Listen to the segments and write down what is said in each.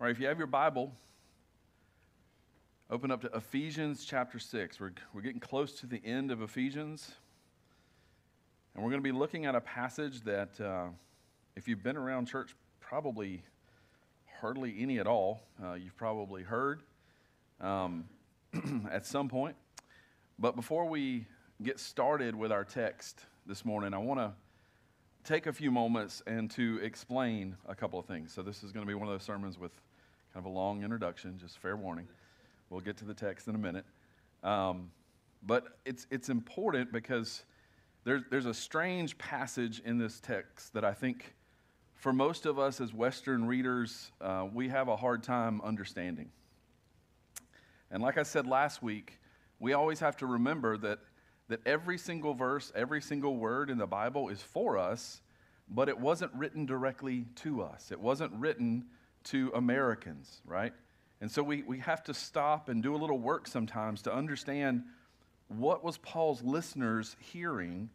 All right, if you have your Bible, open up to Ephesians chapter 6. We're, we're getting close to the end of Ephesians. And we're going to be looking at a passage that, uh, if you've been around church, probably hardly any at all, uh, you've probably heard um, at some point. But before we get started with our text this morning, I want to take a few moments and to explain a couple of things. So, this is going to be one of those sermons with kind of a long introduction, just fair warning. We'll get to the text in a minute. Um, but it's, it's important because there's, there's a strange passage in this text that I think for most of us as Western readers, uh, we have a hard time understanding. And like I said last week, we always have to remember that, that every single verse, every single word in the Bible is for us, but it wasn't written directly to us. It wasn't written to Americans, right? And so we, we have to stop and do a little work sometimes to understand what was Paul's listeners hearing?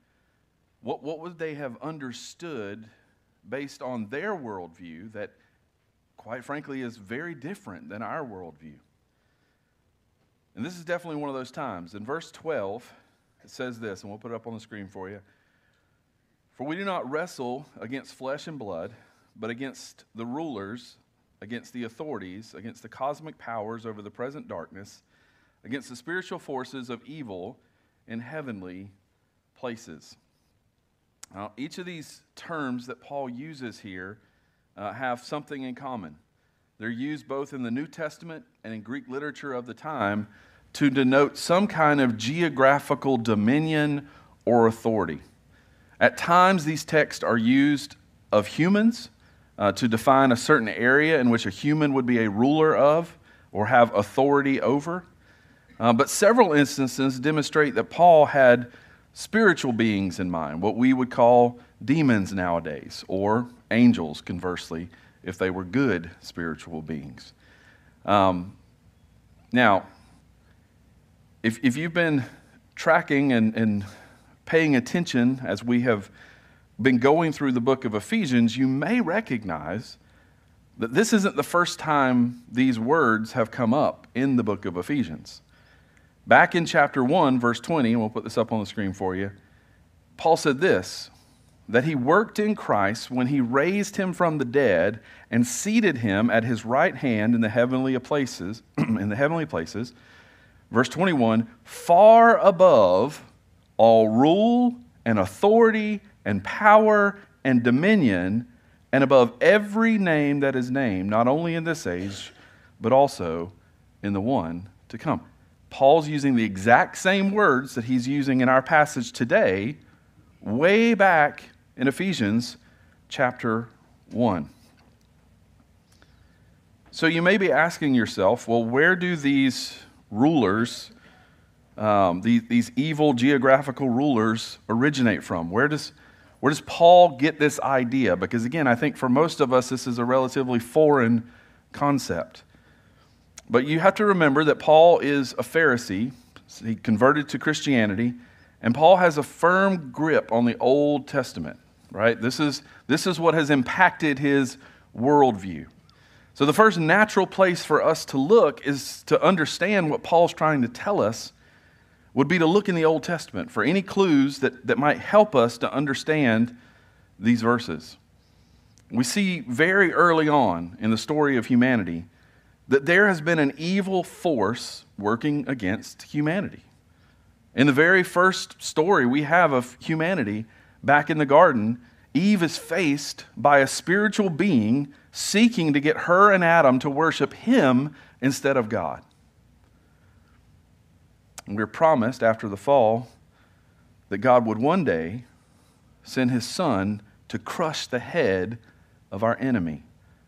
What, what would they have understood based on their worldview that, quite frankly, is very different than our worldview? And this is definitely one of those times. In verse 12, it says this, and we'll put it up on the screen for you. For we do not wrestle against flesh and blood, but against the rulers against the authorities, against the cosmic powers over the present darkness, against the spiritual forces of evil in heavenly places. Now, each of these terms that Paul uses here uh, have something in common. They're used both in the New Testament and in Greek literature of the time to denote some kind of geographical dominion or authority. At times, these texts are used of humans uh, to define a certain area in which a human would be a ruler of or have authority over. Uh, but several instances demonstrate that Paul had spiritual beings in mind, what we would call demons nowadays, or angels, conversely, if they were good spiritual beings. Um, now, if, if you've been tracking and, and paying attention as we have been going through the book of Ephesians, you may recognize that this isn't the first time these words have come up in the book of Ephesians. Back in chapter 1, verse 20, and we'll put this up on the screen for you, Paul said this that he worked in Christ when he raised him from the dead and seated him at his right hand in the heavenly places in the heavenly places verse 21 far above all rule and authority and power and dominion and above every name that is named, not only in this age, but also in the one to come. Paul's using the exact same words that he's using in our passage today, way back in Ephesians chapter 1. So you may be asking yourself, well, where do these rulers, um, these, these evil geographical rulers, originate from? Where does where does Paul get this idea? Because again, I think for most of us, this is a relatively foreign concept. But you have to remember that Paul is a Pharisee. He converted to Christianity, and Paul has a firm grip on the Old Testament, right? This is, this is what has impacted his worldview. So, the first natural place for us to look is to understand what Paul's trying to tell us would be to look in the Old Testament for any clues that, that might help us to understand these verses. We see very early on in the story of humanity that there has been an evil force working against humanity. In the very first story we have of humanity back in the garden, Eve is faced by a spiritual being seeking to get her and Adam to worship him instead of God. And we are promised after the fall that God would one day send his son to crush the head of our enemy,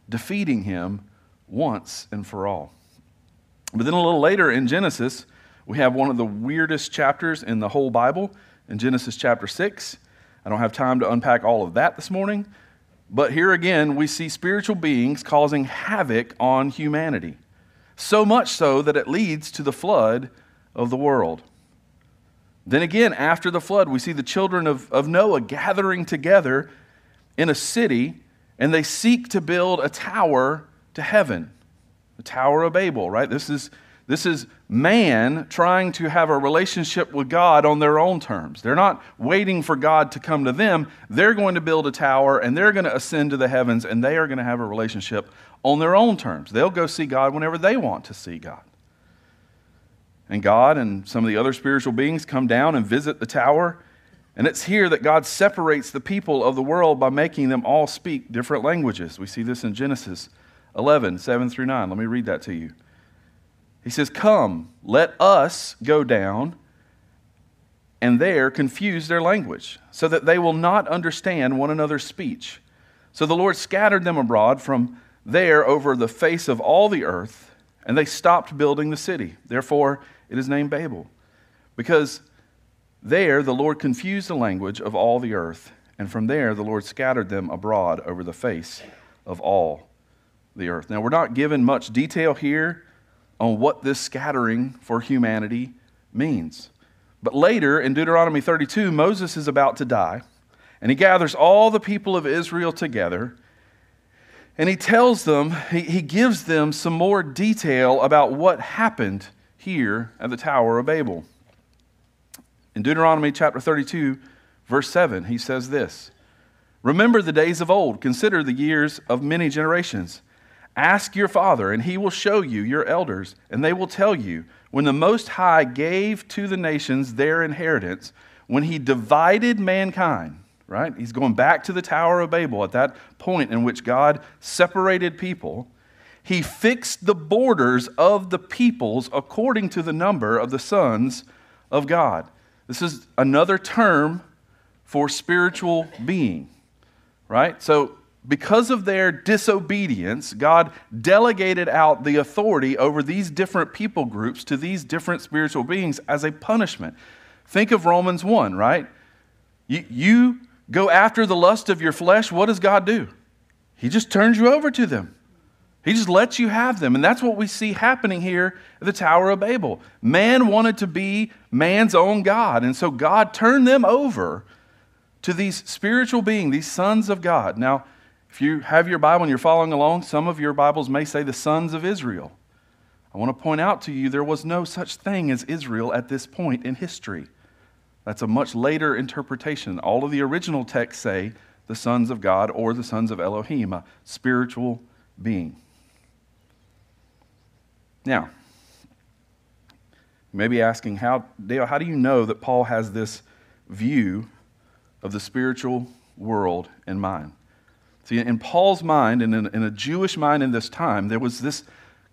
defeating him once and for all. But then a little later in Genesis, we have one of the weirdest chapters in the whole Bible, in Genesis chapter 6. I don't have time to unpack all of that this morning, but here again, we see spiritual beings causing havoc on humanity. So much so that it leads to the flood of the world. Then again, after the flood, we see the children of, of Noah gathering together in a city, and they seek to build a tower to heaven. The Tower of Babel, right? This is, this is man trying to have a relationship with God on their own terms. They're not waiting for God to come to them. They're going to build a tower and they're going to ascend to the heavens and they are going to have a relationship on their own terms. They'll go see God whenever they want to see God. And God and some of the other spiritual beings come down and visit the tower. And it's here that God separates the people of the world by making them all speak different languages. We see this in Genesis 11, 7 through 9. Let me read that to you. He says, Come, let us go down and there confuse their language, so that they will not understand one another's speech. So the Lord scattered them abroad from there over the face of all the earth, and they stopped building the city. Therefore, it is named Babel, because there the Lord confused the language of all the earth, and from there the Lord scattered them abroad over the face of all the earth. Now, we're not given much detail here on what this scattering for humanity means. But later in Deuteronomy 32, Moses is about to die, and he gathers all the people of Israel together, and he tells them, he, he gives them some more detail about what happened here at the Tower of Babel. In Deuteronomy chapter 32, verse 7, he says this Remember the days of old, consider the years of many generations. Ask your father, and he will show you your elders, and they will tell you when the Most High gave to the nations their inheritance, when he divided mankind, right? He's going back to the Tower of Babel at that point in which God separated people. He fixed the borders of the peoples according to the number of the sons of God. This is another term for spiritual being, right? So because of their disobedience, God delegated out the authority over these different people groups to these different spiritual beings as a punishment. Think of Romans 1, right? You, you go after the lust of your flesh, what does God do? He just turns you over to them. He just lets you have them. And that's what we see happening here at the Tower of Babel. Man wanted to be man's own God. And so God turned them over to these spiritual beings, these sons of God. Now, if you have your Bible and you're following along, some of your Bibles may say the sons of Israel. I want to point out to you there was no such thing as Israel at this point in history. That's a much later interpretation. All of the original texts say the sons of God or the sons of Elohim, a spiritual being. Now, you may be asking, how, Dale, how do you know that Paul has this view of the spiritual world in mind? See, in Paul's mind and in, in a Jewish mind in this time, there was this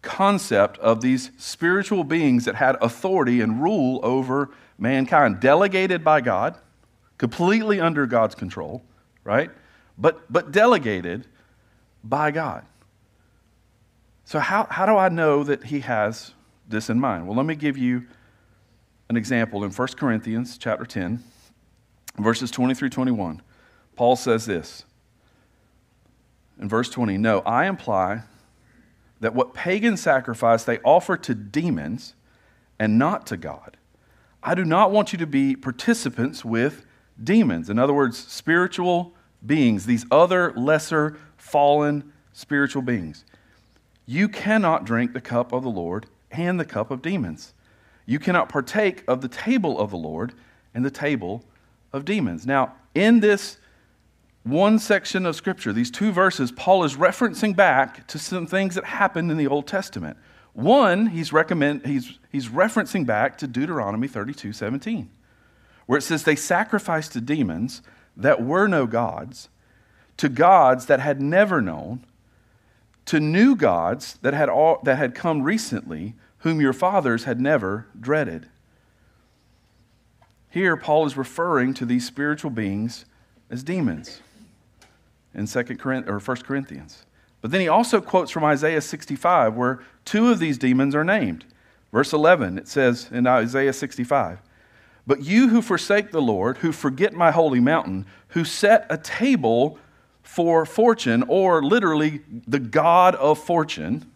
concept of these spiritual beings that had authority and rule over mankind, delegated by God, completely under God's control, right? But, but delegated by God. So, how, how do I know that he has this in mind? Well, let me give you an example in 1 Corinthians chapter 10, verses 20 through 21. Paul says this in verse 20 No, I imply that what pagan sacrifice they offer to demons and not to God. I do not want you to be participants with demons. In other words, spiritual beings, these other lesser fallen spiritual beings. You cannot drink the cup of the Lord and the cup of demons. You cannot partake of the table of the Lord and the table of demons. Now, in this one section of Scripture, these two verses, Paul is referencing back to some things that happened in the Old Testament. One, he's, recommend, he's, he's referencing back to Deuteronomy 32 17, where it says, They sacrificed to demons that were no gods, to gods that had never known, to new gods that had, all, that had come recently, whom your fathers had never dreaded. Here, Paul is referring to these spiritual beings as demons in 2 Corinthians, or 1 Corinthians. But then he also quotes from Isaiah 65, where two of these demons are named. Verse 11, it says in Isaiah 65, But you who forsake the Lord, who forget my holy mountain, who set a table for fortune, or literally the God of fortune,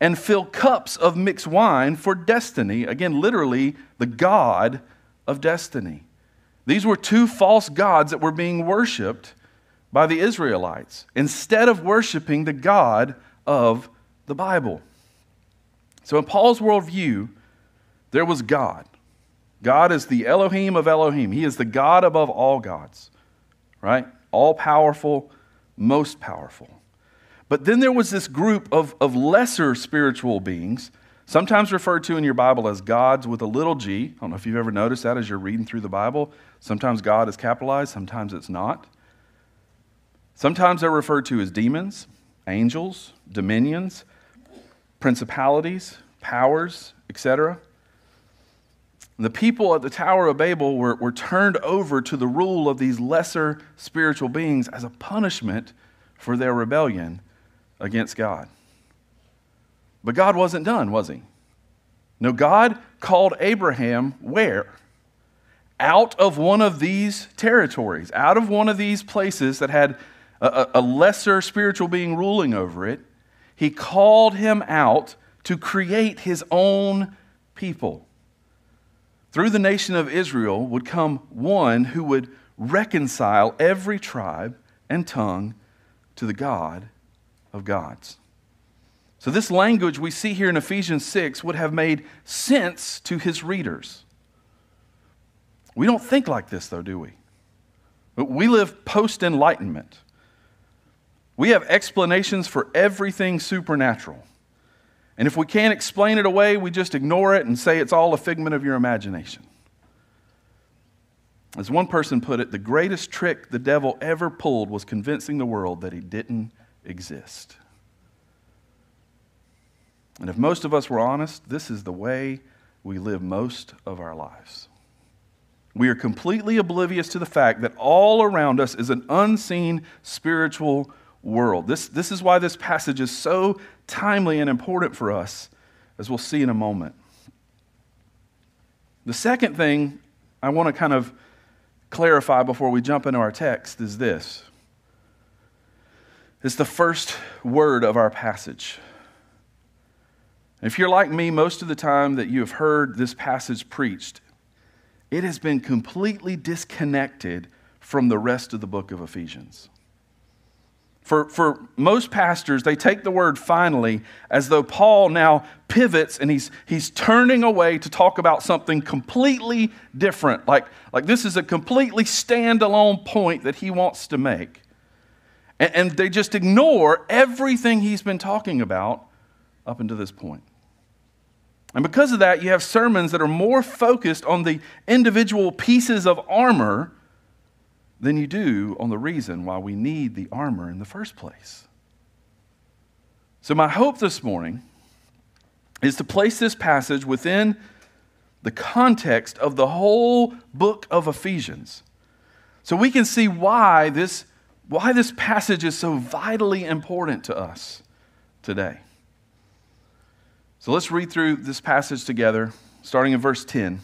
and fill cups of mixed wine for destiny, again, literally the God of destiny. These were two false gods that were being worshiped by the Israelites instead of worshiping the God of the Bible. So, in Paul's worldview, there was God. God is the Elohim of Elohim. He is the God above all gods, right? All powerful, most powerful. But then there was this group of, of lesser spiritual beings, sometimes referred to in your Bible as gods with a little g. I don't know if you've ever noticed that as you're reading through the Bible. Sometimes God is capitalized, sometimes it's not. Sometimes they're referred to as demons, angels, dominions, principalities, powers, etc. The people at the Tower of Babel were, were turned over to the rule of these lesser spiritual beings as a punishment for their rebellion against God. But God wasn't done, was he? No, God called Abraham where? Out of one of these territories, out of one of these places that had a, a lesser spiritual being ruling over it. He called him out to create his own people. Through the nation of Israel would come one who would reconcile every tribe and tongue to the God of gods. So, this language we see here in Ephesians 6 would have made sense to his readers. We don't think like this, though, do we? We live post enlightenment. We have explanations for everything supernatural. And if we can't explain it away, we just ignore it and say it's all a figment of your imagination. As one person put it, the greatest trick the devil ever pulled was convincing the world that he didn't exist. And if most of us were honest, this is the way we live most of our lives. We are completely oblivious to the fact that all around us is an unseen spiritual world. This, this is why this passage is so timely and important for us, as we'll see in a moment. The second thing I want to kind of clarify before we jump into our text is this it's the first word of our passage. If you're like me, most of the time that you have heard this passage preached, it has been completely disconnected from the rest of the book of Ephesians. For, for most pastors, they take the word finally as though Paul now pivots and he's, he's turning away to talk about something completely different. Like, like this is a completely standalone point that he wants to make. And, and they just ignore everything he's been talking about up until this point. And because of that, you have sermons that are more focused on the individual pieces of armor than you do on the reason why we need the armor in the first place. So, my hope this morning is to place this passage within the context of the whole book of Ephesians so we can see why this, why this passage is so vitally important to us today. So, let's read through this passage together, starting in verse 10.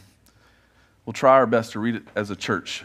We'll try our best to read it as a church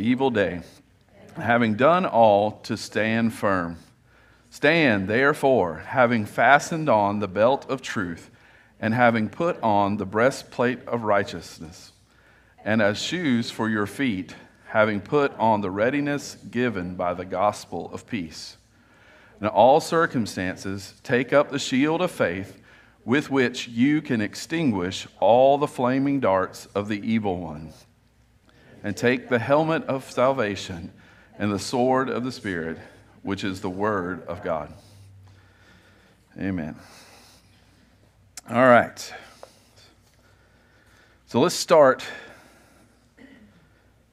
evil day, having done all to stand firm. Stand, therefore, having fastened on the belt of truth, and having put on the breastplate of righteousness, and as shoes for your feet, having put on the readiness given by the gospel of peace. In all circumstances, take up the shield of faith with which you can extinguish all the flaming darts of the evil one. And take the helmet of salvation and the sword of the Spirit, which is the word of God. Amen. All right. So let's start.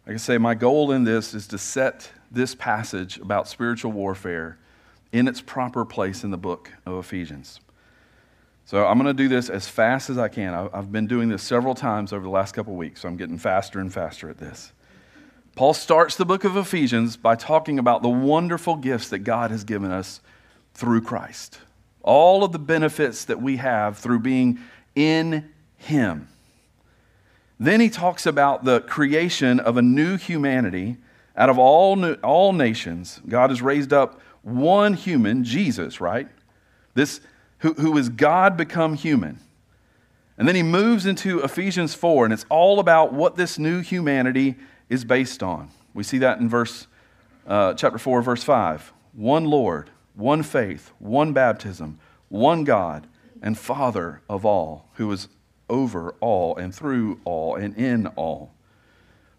Like I say, my goal in this is to set this passage about spiritual warfare in its proper place in the book of Ephesians. So I'm going to do this as fast as I can. I've been doing this several times over the last couple weeks, so I'm getting faster and faster at this. Paul starts the book of Ephesians by talking about the wonderful gifts that God has given us through Christ. All of the benefits that we have through being in Him. Then he talks about the creation of a new humanity out of all, new, all nations. God has raised up one human, Jesus, right? This who, who is God become human. And then he moves into Ephesians 4, and it's all about what this new humanity is based on. We see that in verse, uh, chapter 4, verse 5. One Lord, one faith, one baptism, one God, and Father of all, who is over all and through all and in all.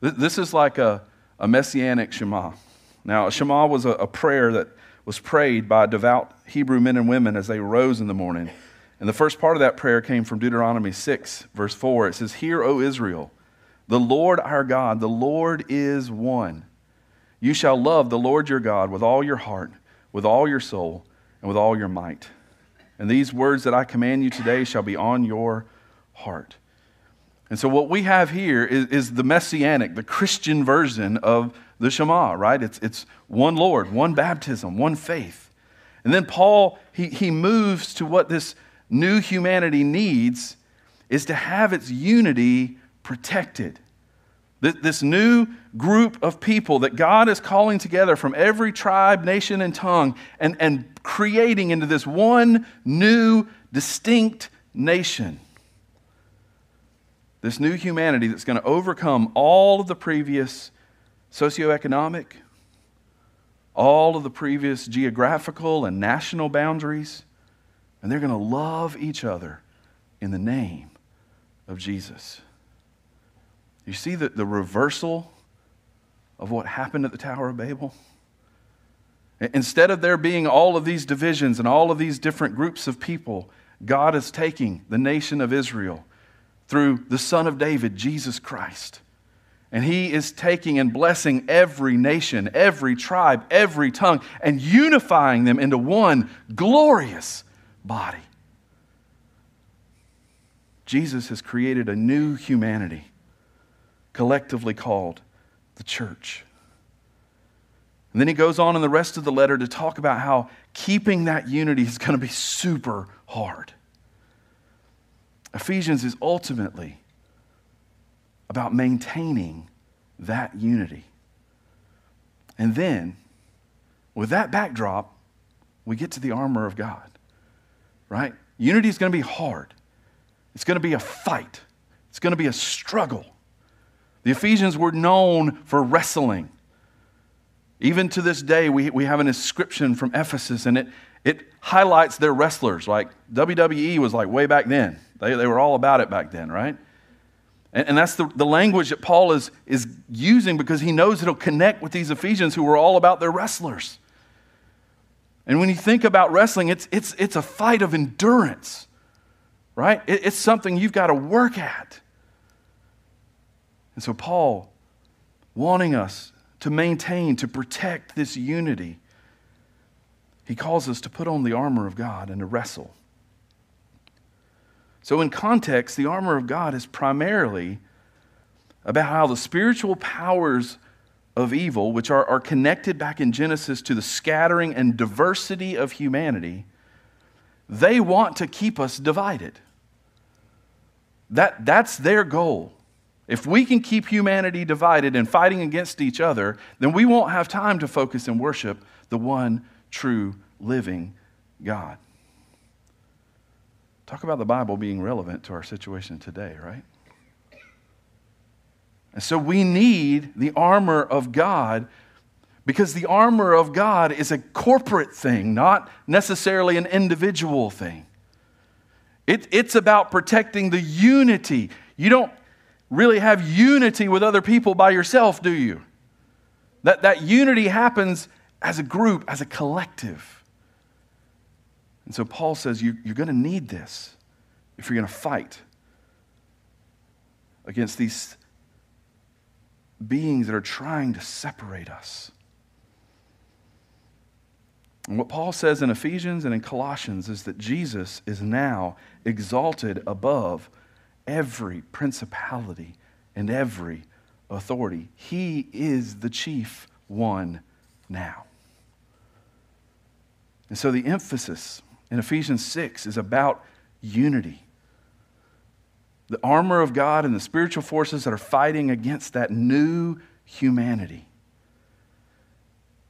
This is like a, a messianic Shema. Now, a Shema was a, a prayer that was prayed by devout Hebrew men and women as they rose in the morning. And the first part of that prayer came from Deuteronomy 6, verse 4. It says, Hear, O Israel, the Lord our God, the Lord is one. You shall love the Lord your God with all your heart, with all your soul, and with all your might. And these words that I command you today shall be on your heart. And so, what we have here is, is, the messianic, the Christian version of the Shema, right? It's, it's one Lord, one baptism, one faith. And then Paul, he, he moves to what this new humanity needs is to have its unity protected. This new group of people that God is calling together from every tribe, nation, and tongue and, and creating into this one new, distinct nation this new humanity that's going to overcome all of the previous socioeconomic, all of the previous geographical and national boundaries, and they're going to love each other in the name of Jesus. You see the, the reversal of what happened at the Tower of Babel? Instead of there being all of these divisions and all of these different groups of people, God is taking the nation of Israel through the Son of David, Jesus Christ. And he is taking and blessing every nation, every tribe, every tongue, and unifying them into one glorious body. Jesus has created a new humanity, collectively called the church. And then he goes on in the rest of the letter to talk about how keeping that unity is going to be super hard. Ephesians is ultimately about maintaining that unity. And then, with that backdrop, we get to the armor of God, right? Unity is going to be hard, it's going to be a fight, it's going to be a struggle. The Ephesians were known for wrestling. Even to this day, we, we have an inscription from Ephesus, and it, it highlights their wrestlers. Like WWE was like way back then. They, they were all about it back then, right? And, and that's the, the language that Paul is, is using because he knows it'll connect with these Ephesians who were all about their wrestlers. And when you think about wrestling, it's, it's, it's a fight of endurance, right? It, it's something you've got to work at. And so, Paul, wanting us to maintain, to protect this unity, he calls us to put on the armor of God and to wrestle. So, in context, the armor of God is primarily about how the spiritual powers of evil, which are, are connected back in Genesis to the scattering and diversity of humanity, they want to keep us divided. That, that's their goal. If we can keep humanity divided and fighting against each other, then we won't have time to focus and worship the one true living God. Talk about the Bible being relevant to our situation today, right? And so we need the armor of God because the armor of God is a corporate thing, not necessarily an individual thing. It, it's about protecting the unity. You don't really have unity with other people by yourself, do you? That, that unity happens as a group, as a collective. And so Paul says you, you're going to need this if you're going to fight against these beings that are trying to separate us. And what Paul says in Ephesians and in Colossians is that Jesus is now exalted above every principality and every authority. He is the chief one now. And so the emphasis in Ephesians 6 is about unity. The armor of God and the spiritual forces that are fighting against that new humanity.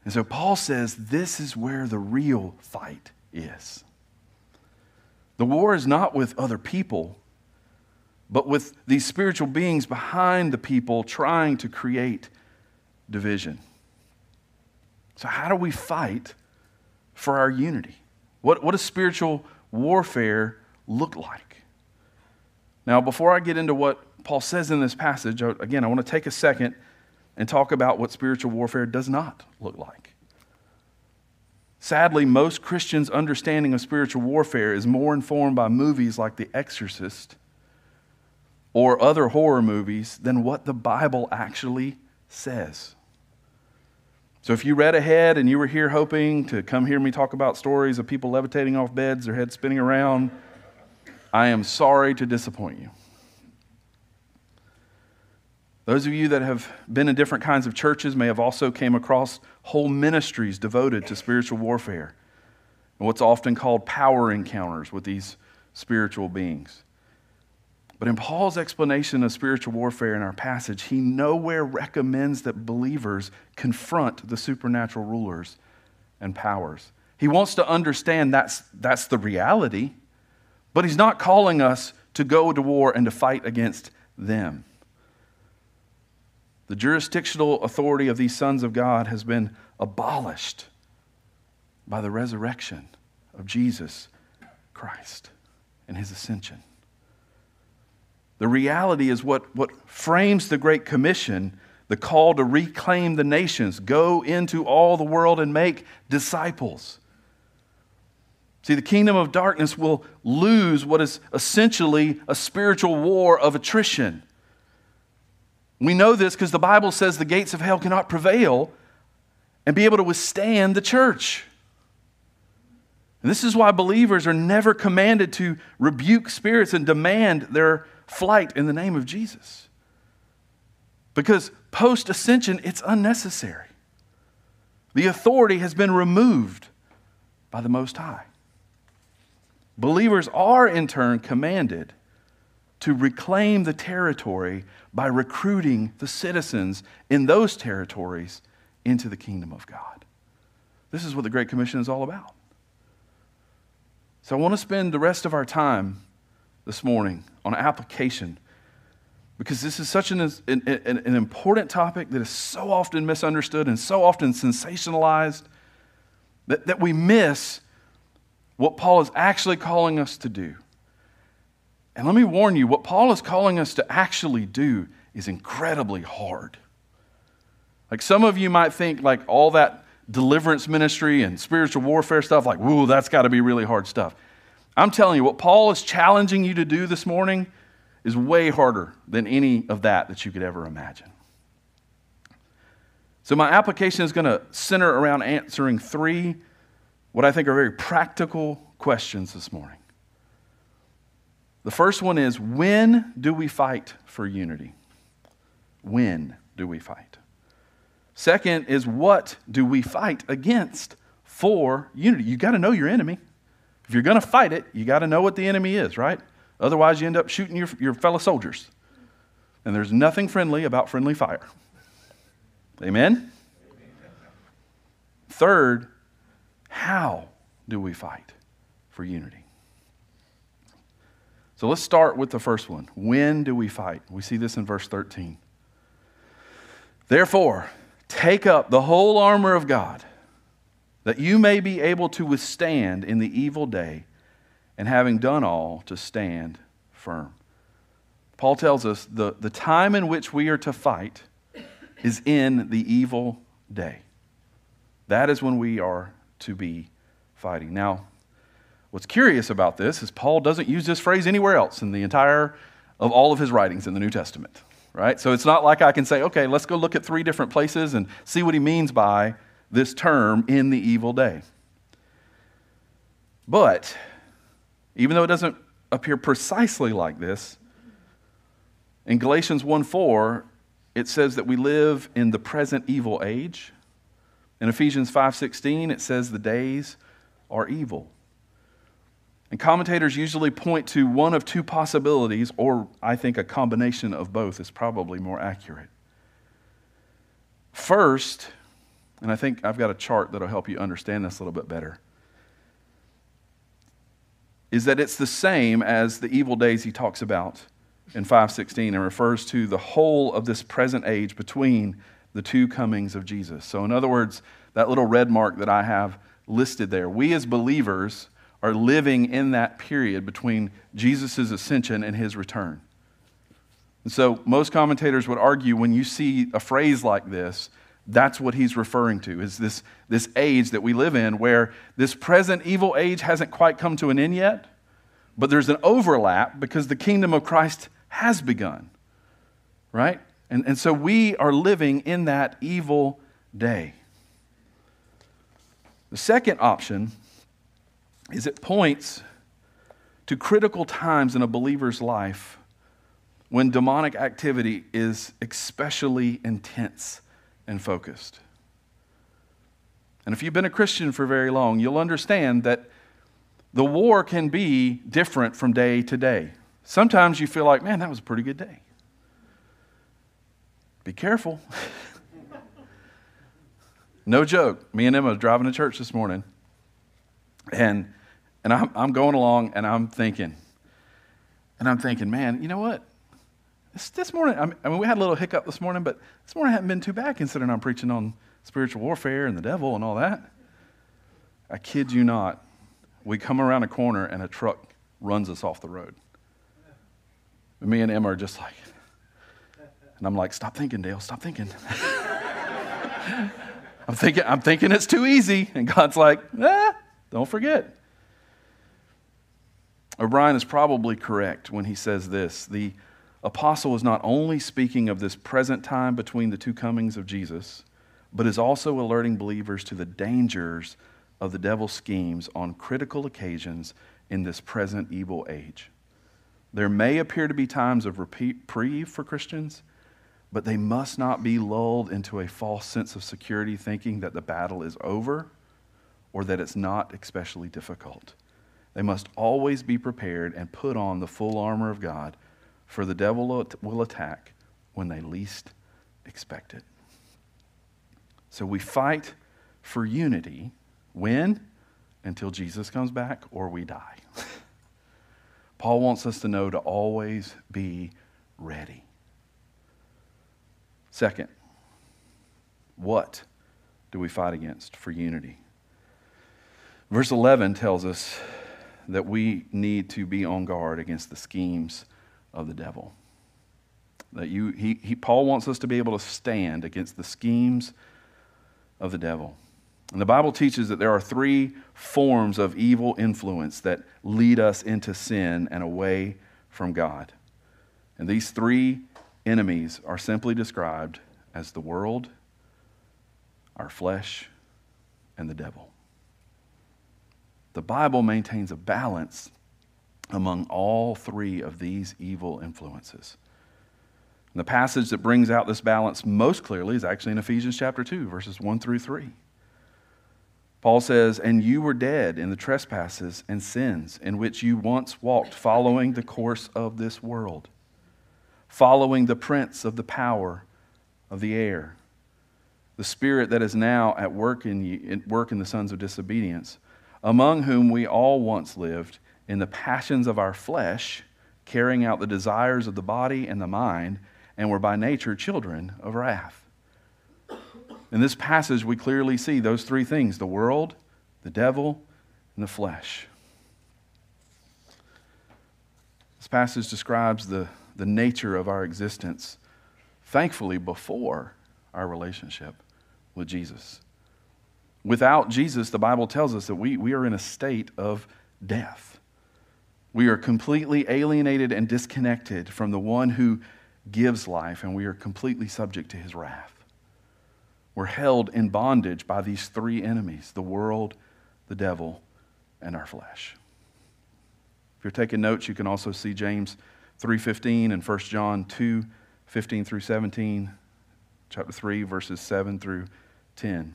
And so Paul says this is where the real fight is. The war is not with other people, but with these spiritual beings behind the people trying to create division. So, how do we fight for our unity? What, what does spiritual warfare look like? Now, before I get into what Paul says in this passage, again, I want to take a second and talk about what spiritual warfare does not look like. Sadly, most Christians' understanding of spiritual warfare is more informed by movies like The Exorcist or other horror movies than what the Bible actually says. So, if you read ahead and you were here hoping to come hear me talk about stories of people levitating off beds, their heads spinning around, I am sorry to disappoint you. Those of you that have been in different kinds of churches may have also came across whole ministries devoted to spiritual warfare and what's often called power encounters with these spiritual beings. But in Paul's explanation of spiritual warfare in our passage, he nowhere recommends that believers confront the supernatural rulers and powers. He wants to understand that's, that's the reality, but he's not calling us to go to war and to fight against them. The jurisdictional authority of these sons of God has been abolished by the resurrection of Jesus Christ and his ascension. The reality is what, what frames the Great Commission, the call to reclaim the nations, go into all the world and make disciples. See, the kingdom of darkness will lose what is essentially a spiritual war of attrition. We know this because the Bible says the gates of hell cannot prevail and be able to withstand the church. And this is why believers are never commanded to rebuke spirits and demand their flight in the name of Jesus. Because post ascension, it's unnecessary. The authority has been removed by the Most High. Believers are in turn commanded to reclaim the territory by recruiting the citizens in those territories into the kingdom of God. This is what the Great Commission is all about. So I want to spend the rest of our time this morning on application because this is such an, an, an, important topic that is so often misunderstood and so often sensationalized that, that we miss what Paul is actually calling us to do. And let me warn you, what Paul is calling us to actually do is incredibly hard. Like some of you might think, like all that deliverance ministry and spiritual warfare stuff, like, whoa, that's got to be really hard stuff. I'm telling you, what Paul is challenging you to do this morning is way harder than any of that that you could ever imagine. So, my application is going to center around answering three, what I think are very practical questions this morning. The first one is when do we fight for unity? When do we fight? Second is what do we fight against for unity? You got to know your enemy. If you're going to fight it, you got to know what the enemy is, right? Otherwise, you end up shooting your, your fellow soldiers. And there's nothing friendly about friendly fire. Amen? Third, how do we fight for unity? So let's start with the first one. When do we fight? We see this in verse 13. Therefore, take up the whole armor of God that you may be able to withstand in the evil day, and having done all, to stand firm. Paul tells us the, the time in which we are to fight is in the evil day. That is when we are to be fighting. Now, what's curious about this is Paul doesn't use this phrase anywhere else in the entire of all of his writings in the New Testament, right? So it's not like I can say, okay, let's go look at three different places and see what he means by this term in the evil day. But even though it doesn't appear precisely like this, in Galatians 1 4, it says that we live in the present evil age. In Ephesians 5:16 it says the days are evil. And commentators usually point to one of two possibilities or I think a combination of both is probably more accurate. First, and I think I've got a chart that'll help you understand this a little bit better. Is that it's the same as the evil days he talks about in 516 and refers to the whole of this present age between the two comings of Jesus. So, in other words, that little red mark that I have listed there, we as believers are living in that period between Jesus' ascension and his return. And so, most commentators would argue when you see a phrase like this, that's what he's referring to is this, this age that we live in where this present evil age hasn't quite come to an end yet but there's an overlap because the kingdom of christ has begun right? And, and so we are living in that evil day. The second option is it points to critical times in a believer's life when demonic activity is especially intense and focused. And if you've been a Christian for very long, you'll understand that the war can be different from day to day. Sometimes you feel like, man, that was a pretty good day. Be careful. no joke. Me and Emma driving to church this morning, and, and I'm, I'm going along and I'm thinking, and I'm thinking, man, you know what? This, this morning, I mean, we had a little hiccup this morning, but this morning I hadn't been too bad considering I'm preaching on spiritual warfare and the devil and all that. I kid you not. We come around a corner and a truck runs us off the road. Me and Emma are just like, and I'm like, stop thinking, Dale, stop thinking. I'm thinking, I'm thinking it's too easy. And God's like, ah, don't forget. O'Brien is probably correct when he says this. The apostle is not only speaking of this present time between the two comings of Jesus, but is also alerting believers to the dangers of the devil's schemes on critical occasions in this present evil age. There may appear to be times of reprieve for Christians, but they must not be lulled into a false sense of security thinking that the battle is over or that it's not especially difficult. They must always be prepared and put on the full armor of God for the devil will attack when they least expect it. So we fight for unity when? Until Jesus comes back or we die. Paul wants us to know to always be ready. Second, what do we fight against for unity? Verse 11 tells us that we need to be on guard against the schemes of the devil. That you, he, he, Paul wants us to be able to stand against the schemes of the devil. And the Bible teaches that there are three forms of evil influence that lead us into sin and away from God. And these three enemies are simply described as the world, our flesh, and the devil. The Bible maintains a balance among all three of these evil influences. And the passage that brings out this balance most clearly is actually in Ephesians chapter 2, verses 1 through 3. Paul says, And you were dead in the trespasses and sins in which you once walked, following the course of this world, following the prince of the power of the air, the spirit that is now at work in, you, work in the sons of disobedience, among whom we all once lived in the passions of our flesh, carrying out the desires of the body and the mind, and were by nature children of wrath. In this passage, we clearly see those three things the world, the devil, and the flesh. This passage describes the, the nature of our existence, thankfully, before our relationship with Jesus. Without Jesus, the Bible tells us that we, we are in a state of death. We are completely alienated and disconnected from the one who gives life, and we are completely subject to his wrath. We're held in bondage by these three enemies the world, the devil, and our flesh. If you're taking notes, you can also see James 3:15 and 1 John 2, 15 through 17 chapter 3, verses 7 through 10.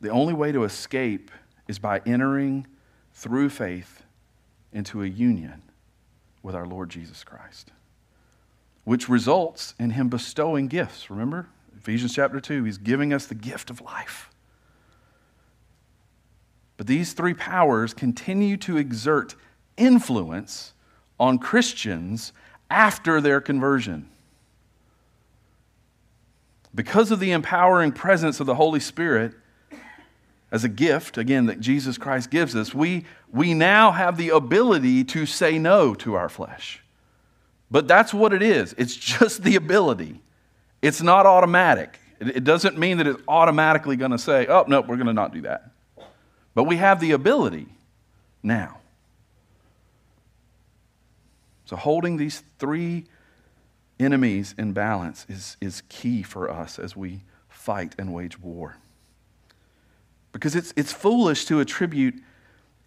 The only way to escape is by entering through faith into a union with our Lord Jesus Christ, which results in Him bestowing gifts. Remember? Ephesians chapter 2, He's giving us the gift of life. But these three powers continue to exert influence on Christians after their conversion. Because of the empowering presence of the Holy Spirit as a gift, again, that Jesus Christ gives us, we, we now have the ability to say no to our flesh. But that's what it is it's just the ability, it's not automatic. It, doesn't mean that it's automatically going to say, oh, no, we're going to not do that. But we have the ability now. So, holding these three enemies in balance is, is key for us as we fight and wage war. Because it's, it's foolish to attribute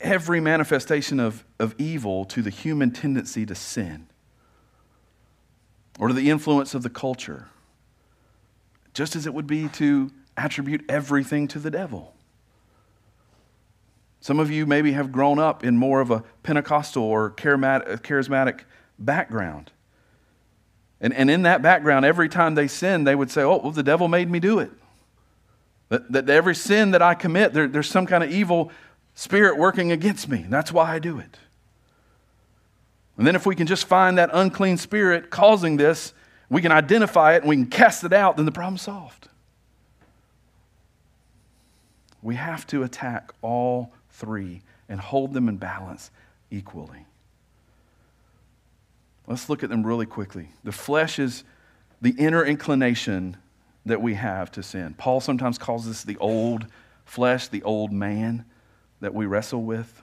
every manifestation of, of evil to the human tendency to sin or to the influence of the culture, just as it would be to attribute everything to the devil. Some of you maybe have grown up in more of a Pentecostal or charismatic background. And, and in that background, every time they sin, they would say, Oh, well, the devil made me do it. That, that every sin that I commit, there, there's some kind of evil spirit working against me. That's why I do it. And then, if we can just find that unclean spirit causing this, we can identify it and we can cast it out, then the problem's solved. We have to attack all three and hold them in balance equally. Let's look at them really quickly. The flesh is the inner inclination that we have to sin. Paul sometimes calls this the old flesh, the old man that we wrestle with.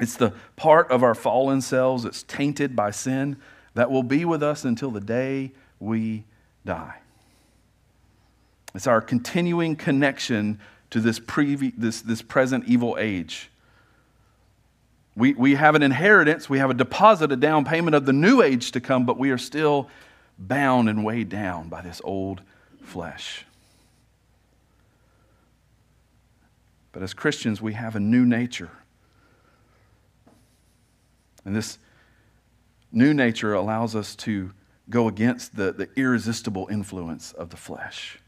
It's the part of our fallen selves that's tainted by sin that will be with us until the day we die. It's our continuing connection to this, previ- this, this present evil age. We, we have an inheritance, we have a deposit, a down payment of the new age to come, but we are still bound and weighed down by this old flesh. But as Christians, we have a new nature. And this new nature allows us to go against the, the irresistible influence of the flesh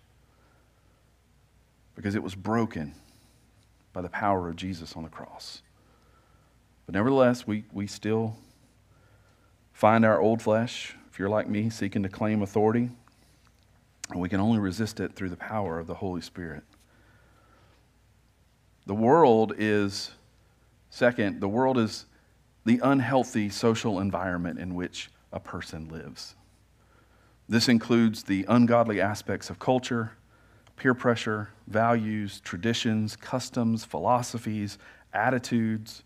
because it was broken by the power of Jesus on the cross. But nevertheless, we, we still find our old flesh, if you're like me, seeking to claim authority, and we can only resist it through the power of the Holy Spirit. The world is, second, the world is the unhealthy social environment in which a person lives. This includes the ungodly aspects of culture, peer pressure, values, traditions, customs, philosophies, attitudes.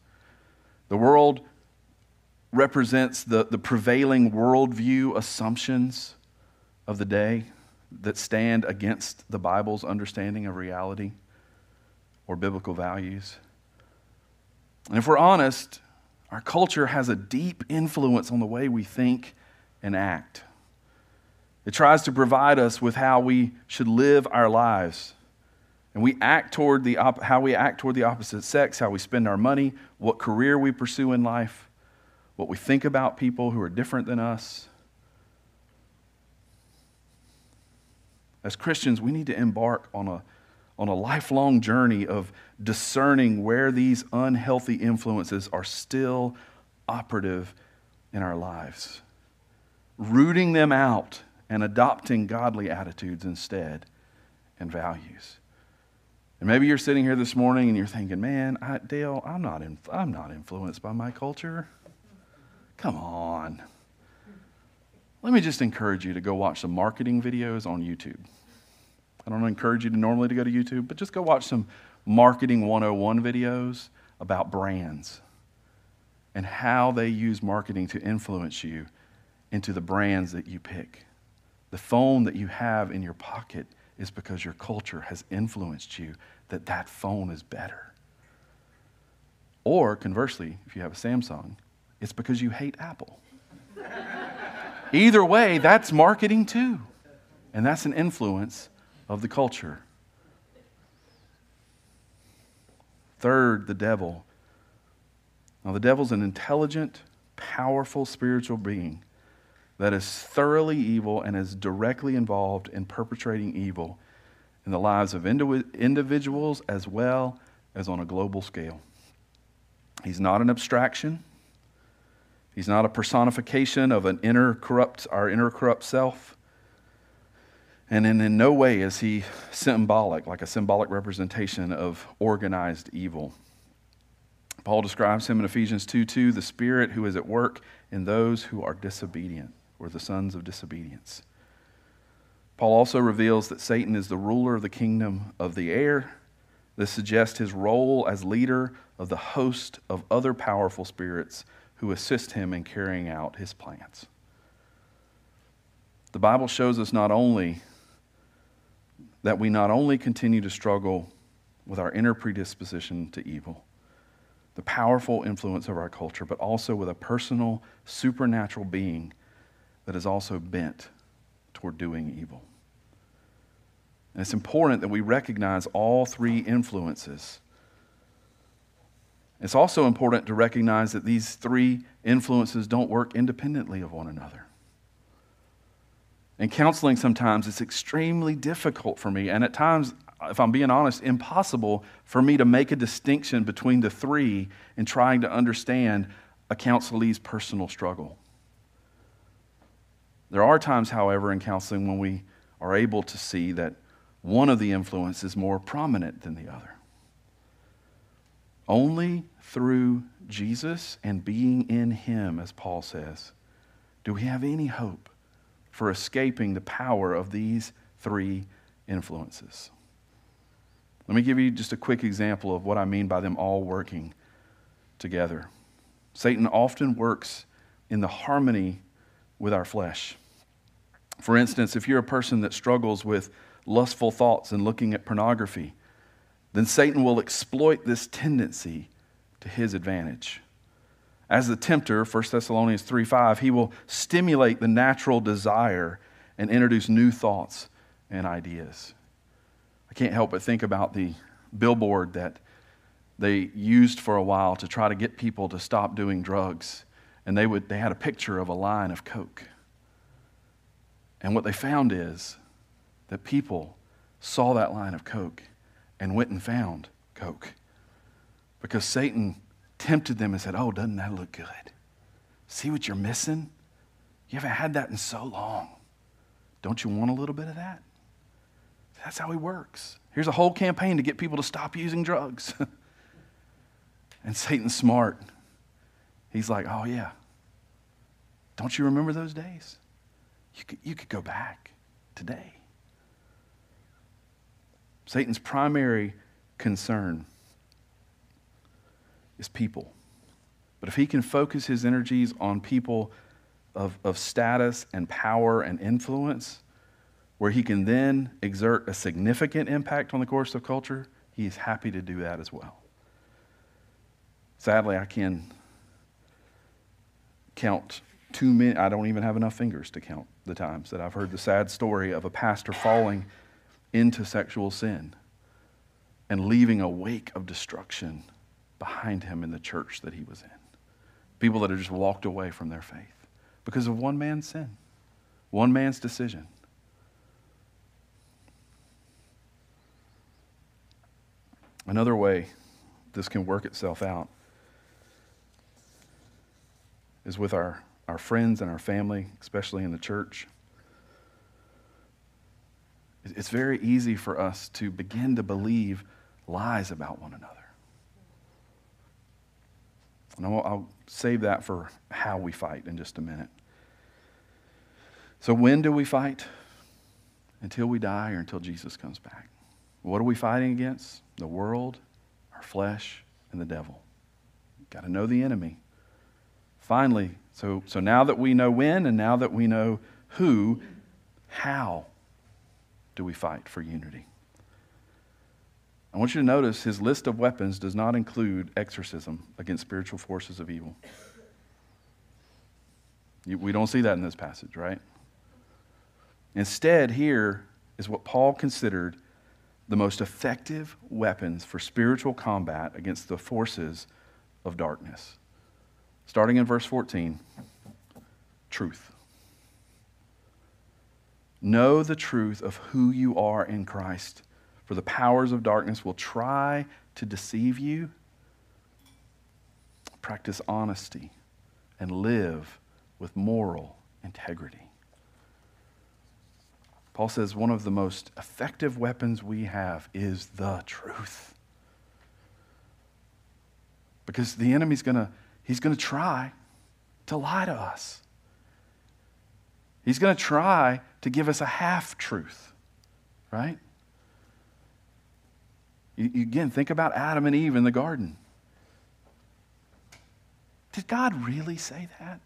The world represents the, the prevailing worldview assumptions of the day that stand against the Bible's understanding of reality or biblical values. And if we're honest, our culture has a deep influence on the way we think and act. It tries to provide us with how we should live our lives. And we act toward the op- how we act toward the opposite sex, how we spend our money, what career we pursue in life, what we think about people who are different than us. As Christians, we need to embark on a, on a lifelong journey of discerning where these unhealthy influences are still operative in our lives, rooting them out and adopting godly attitudes instead and values. And maybe you're sitting here this morning and you're thinking, man, I, Dale, I'm not, in, I'm not influenced by my culture. Come on. Let me just encourage you to go watch some marketing videos on YouTube. I don't encourage you to normally to go to YouTube, but just go watch some marketing 101 videos about brands and how they use marketing to influence you into the brands that you pick. The phone that you have in your pocket is because your culture has influenced you that that phone is better. Or conversely, if you have a Samsung, it's because you hate Apple. Either way, that's marketing too. And that's an influence of the culture. Third, the devil. Now, the devil's an intelligent, powerful spiritual being that is thoroughly evil and is directly involved in perpetrating evil in the lives of individuals as well as on a global scale. He's not an abstraction. He's not a personification of an inner corrupt, our inner corrupt self. And in, in no way is he symbolic, like a symbolic representation of organized evil. Paul describes him in Ephesians 2 2, the Spirit who is at work in those who are disobedient, or the sons of disobedience. Paul also reveals that Satan is the ruler of the kingdom of the air. This suggests his role as leader of the host of other powerful spirits who assist him in carrying out his plans. The Bible shows us not only that we not only continue to struggle with our inner predisposition to evil, the powerful influence of our culture, but also with a personal, supernatural being that is also bent toward doing evil. And it's important that we recognize all three influences. It's also important to recognize that these three influences don't work independently of one another. In counseling, sometimes it's extremely difficult for me, and at times, if I'm being honest, impossible for me to make a distinction between the three in trying to understand a counselee's personal struggle. There are times, however, in counseling when we are able to see that one of the influences is more prominent than the other. Only through Jesus and being in Him, as Paul says, do we have any hope for escaping the power of these three influences. Let me give you just a quick example of what I mean by them all working together. Satan often works in the harmony with our flesh. For instance, if you're a person that struggles with lustful thoughts and looking at pornography, then Satan will exploit this tendency to his advantage. As the tempter, 1 Thessalonians 3 5, he will stimulate the natural desire and introduce new thoughts and ideas. I can't help but think about the billboard that they used for a while to try to get people to stop doing drugs. And they, would, they had a picture of a line of Coke. And what they found is that people saw that line of Coke and went and found Coke. Because Satan tempted them and said, Oh, doesn't that look good? See what you're missing? You haven't had that in so long. Don't you want a little bit of that? That's how he works. Here's a whole campaign to get people to stop using drugs. and Satan's smart. He's like, Oh, yeah. Don't you remember those days? You could, you could go back today. Satan's primary concern is people. But if he can focus his energies on people of, of status and power and influence, where he can then exert a significant impact on the course of culture, he is happy to do that as well. Sadly, I can count too many, I don't even have enough fingers to count the times that I've heard the sad story of a pastor falling into sexual sin and leaving a wake of destruction behind him in the church that he was in. People that had just walked away from their faith because of one man's sin, one man's decision. Another way this can work itself out is with our, our friends and our family, especially in the church. It's very easy for us to begin to believe lies about one another. And I'll, I'll save that for how we fight in just a minute. So, when do we fight? Until we die or until Jesus comes back. What are we fighting against? The world, our flesh, and the devil. Got to know the enemy. Finally, so, so now that we know when and now that we know who, how do we fight for unity? I want you to notice his list of weapons does not include exorcism against spiritual forces of evil. We don't see that in this passage, right? Instead, here is what Paul considered the most effective weapons for spiritual combat against the forces of darkness. Starting in verse 14 truth. Know the truth of who you are in Christ, for the powers of darkness will try to deceive you. Practice honesty and live with moral integrity. Paul says one of the most effective weapons we have is the truth. Because the enemy's going to he's going to try to lie to us. He's going to try to give us a half truth, right? You, again, think about Adam and Eve in the garden. Did God really say that?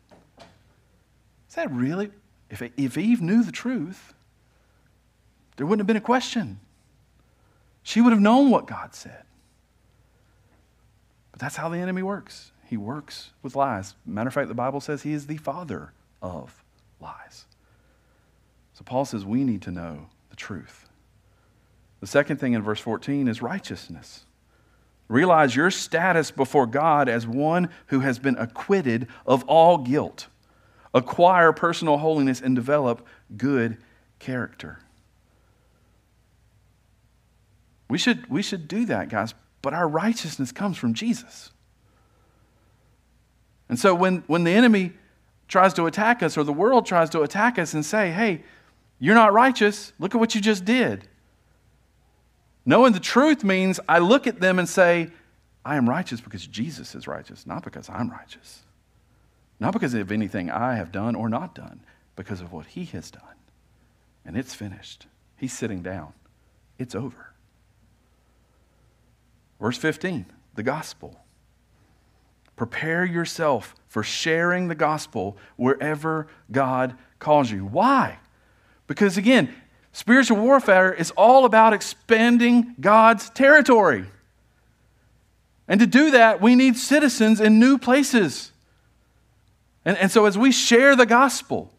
Is that really? If, if Eve knew the truth, there wouldn't have been a question. She would have known what God said. But that's how the enemy works. He works with lies. Matter of fact, the Bible says he is the father of lies. So Paul says we need to know the truth. The second thing in verse 14 is righteousness. Realize your status before God as one who has been acquitted of all guilt. Acquire personal holiness and develop good character. We should, we should do that, guys, but our righteousness comes from Jesus. And so when, when the enemy tries to attack us or the world tries to attack us and say, hey, you're not righteous. Look at what you just did. Knowing the truth means I look at them and say, I am righteous because Jesus is righteous, not because I'm righteous. Not because of anything I have done or not done, because of what He has done. And it's finished. He's sitting down. It's over. Verse 15, the gospel. Prepare yourself for sharing the gospel wherever God calls you. Why? Because again, spiritual warfare is all about expanding God's territory. And to do that, we need citizens in new places. And, and so, as we share the gospel,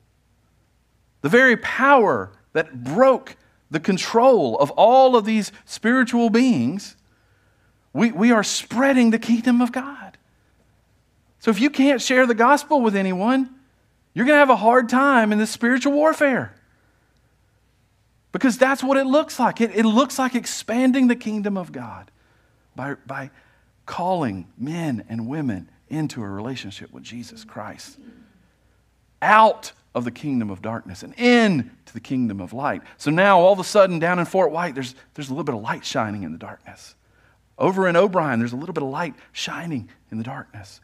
the very power that broke the control of all of these spiritual beings, we, we are spreading the kingdom of God. So, if you can't share the gospel with anyone, you're going to have a hard time in this spiritual warfare. Because that's what it looks like. It, it looks like expanding the kingdom of God by, by calling men and women into a relationship with Jesus Christ. Out of the kingdom of darkness and into the kingdom of light. So now, all of a sudden, down in Fort White, there's, there's a little bit of light shining in the darkness. Over in O'Brien, there's a little bit of light shining in the darkness.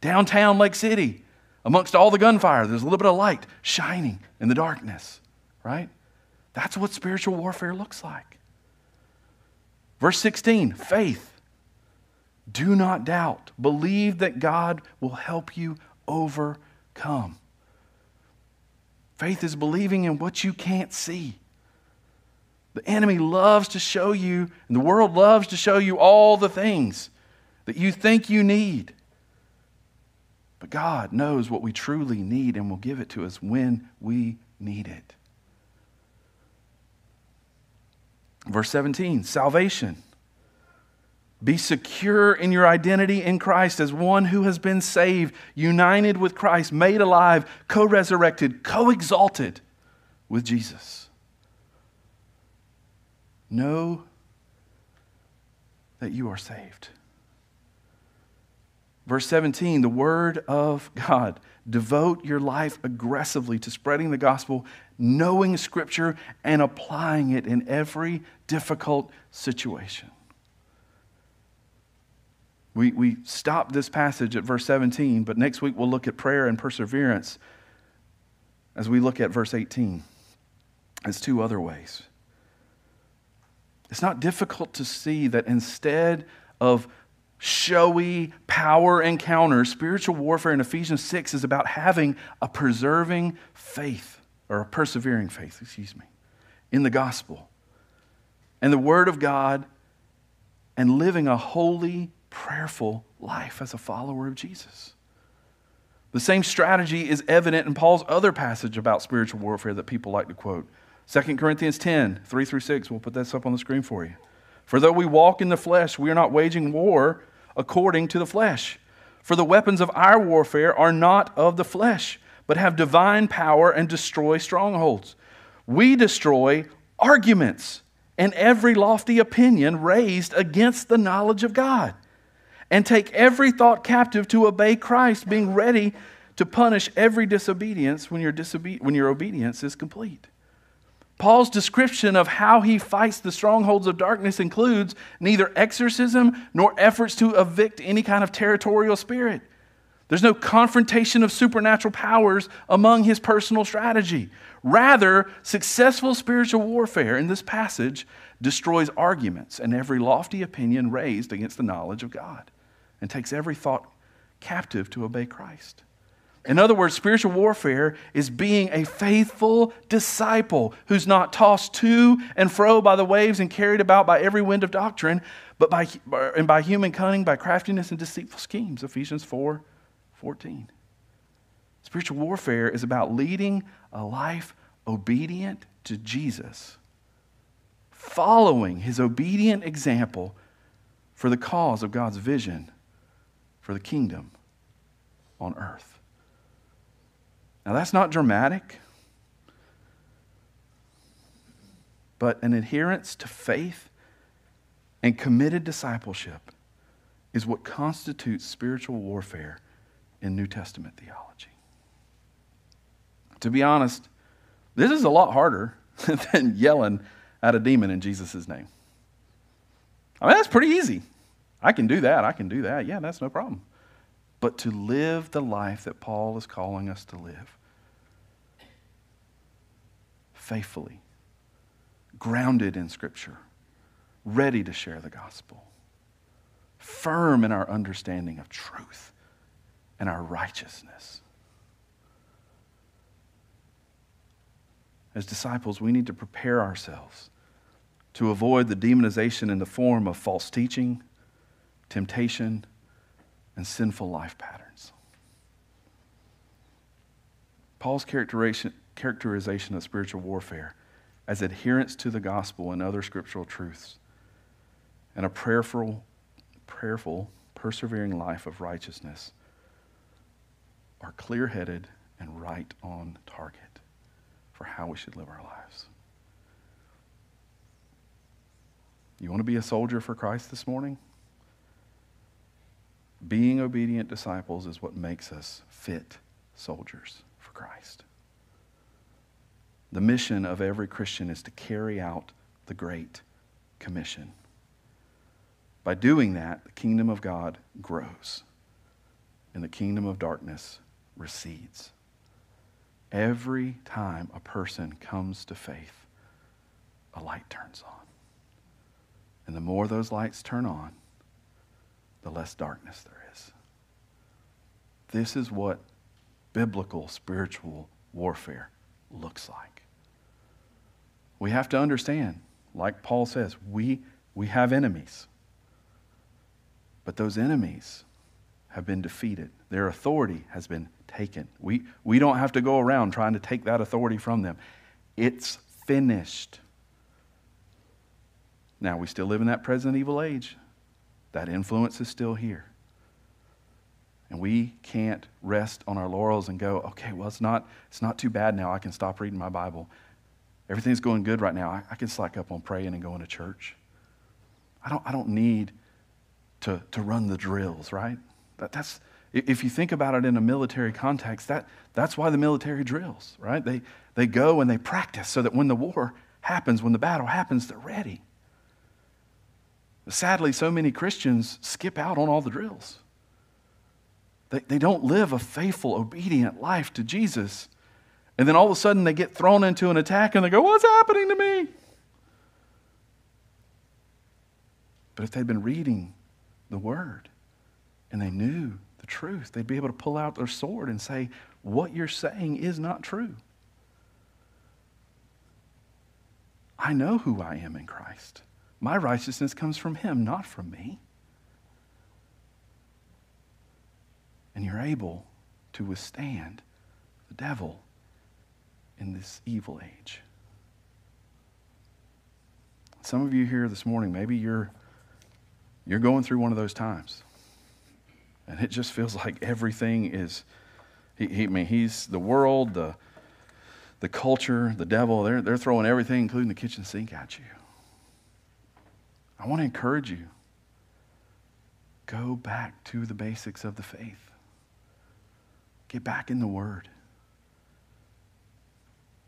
Downtown Lake City, amongst all the gunfire, there's a little bit of light shining in the darkness, right? That's what spiritual warfare looks like. Verse 16 faith. Do not doubt. Believe that God will help you overcome. Faith is believing in what you can't see. The enemy loves to show you, and the world loves to show you all the things that you think you need. But God knows what we truly need and will give it to us when we need it. Verse 17 salvation. Be secure in your identity in Christ as one who has been saved, united with Christ, made alive, co resurrected, co exalted with Jesus. Know that you are saved. Verse 17, the word of God. Devote your life aggressively to spreading the gospel knowing Scripture and applying it in every difficult situation. We, we stop this passage at verse 17, but next week we'll look at prayer and perseverance as we look at verse 18 as two other ways. It's not difficult to see that instead of showy power encounters, spiritual warfare in Ephesians 6 is about having a preserving faith or a persevering faith, excuse me, in the gospel and the Word of God and living a holy, prayerful life as a follower of Jesus. The same strategy is evident in Paul's other passage about spiritual warfare that people like to quote. 2 Corinthians 10, 3 through 6. We'll put this up on the screen for you. For though we walk in the flesh, we are not waging war according to the flesh. For the weapons of our warfare are not of the flesh, but have divine power and destroy strongholds. We destroy arguments and every lofty opinion raised against the knowledge of God, and take every thought captive to obey Christ, being ready to punish every disobedience when your, disobe- when your obedience is complete. Paul's description of how he fights the strongholds of darkness includes neither exorcism nor efforts to evict any kind of territorial spirit. There's no confrontation of supernatural powers among his personal strategy. Rather, successful spiritual warfare in this passage destroys arguments and every lofty opinion raised against the knowledge of God and takes every thought captive to obey Christ. In other words, spiritual warfare is being a faithful disciple who's not tossed to and fro by the waves and carried about by every wind of doctrine, but by, and by human cunning, by craftiness and deceitful schemes. Ephesians 4 14. Spiritual warfare is about leading a life obedient to Jesus, following his obedient example for the cause of God's vision for the kingdom on earth. Now, that's not dramatic, but an adherence to faith and committed discipleship is what constitutes spiritual warfare in New Testament theology. To be honest, this is a lot harder than yelling at a demon in Jesus' name. I mean, that's pretty easy. I can do that. I can do that. Yeah, that's no problem. But to live the life that Paul is calling us to live faithfully, grounded in Scripture, ready to share the gospel, firm in our understanding of truth and our righteousness. As disciples, we need to prepare ourselves to avoid the demonization in the form of false teaching, temptation, and sinful life patterns. Paul's characterization, characterization of spiritual warfare as adherence to the gospel and other scriptural truths, and a prayerful, prayerful, persevering life of righteousness are clear headed and right on target for how we should live our lives. You want to be a soldier for Christ this morning? Being obedient disciples is what makes us fit soldiers for Christ. The mission of every Christian is to carry out the Great Commission. By doing that, the kingdom of God grows and the kingdom of darkness recedes. Every time a person comes to faith, a light turns on. And the more those lights turn on, the less darkness there is. This is what biblical spiritual warfare looks like. We have to understand, like Paul says, we, we have enemies. But those enemies have been defeated. Their authority has been taken. We, we don't have to go around trying to take that authority from them. It's finished. Now, we still live in that present evil age. That influence is still here. And we can't rest on our laurels and go, okay, well, it's not, it's not too bad now. I can stop reading my Bible. Everything's going good right now. I, I can slack up on praying and going to church. I don't, I don't need to, to run the drills, right? That, that's, if you think about it in a military context, that, that's why the military drills, right? They, they go and they practice so that when the war happens, when the battle happens, they're ready. Sadly, so many Christians skip out on all the drills. They, they don't live a faithful, obedient life to Jesus and then all of a sudden they get thrown into an attack and they go, What's happening to me? But if they'd been reading the word and they knew the truth, they'd be able to pull out their sword and say, What you're saying is not true. I know who I am in Christ. My righteousness comes from Him, not from me. And you're able to withstand the devil in this evil age. Some of you here this morning, maybe you're you're going through one of those times. And it just feels like everything is he, he I mean he's the world, the the culture, the devil, they're, they're throwing everything, including the kitchen sink, at you. I want to encourage you go back to the basics of the faith, get back in the Word.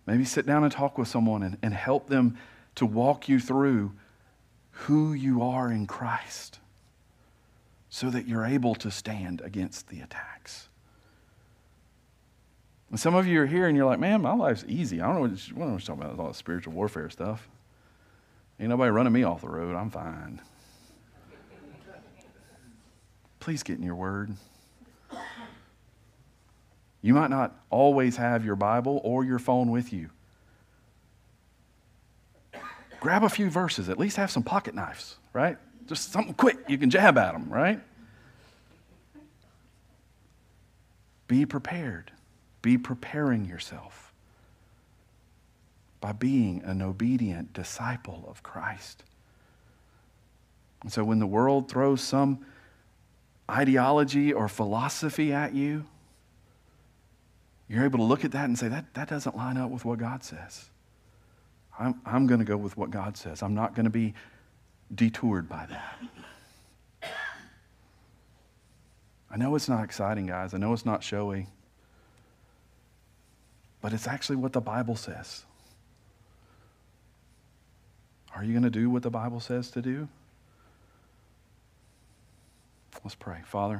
Maybe sit down and talk with someone and, and help them to walk you through who you are in Christ so that you're able to stand against the attacks. And some of you are here and you're like, man, my life's easy. I don't know what, you're, what you're talking about, all the spiritual warfare stuff. Ain't nobody running me off the road. I'm fine. Please get in your word. You might not always have your Bible or your phone with you. Grab a few verses, at least have some pocket knives, right? Just something quick you can jab at them, right? Be prepared. Be preparing yourself by being an obedient disciple of Christ. And so when the world throws some ideology or philosophy at you, you're able to look at that and say, that, that doesn't line up with what God says. I'm, I'm going to go with what God says. I'm not going to be detoured by that. I know it's not exciting, guys. I know it's not showy but it's actually what the Bible says. Are you going to do what the Bible says to do? Let's pray. Father,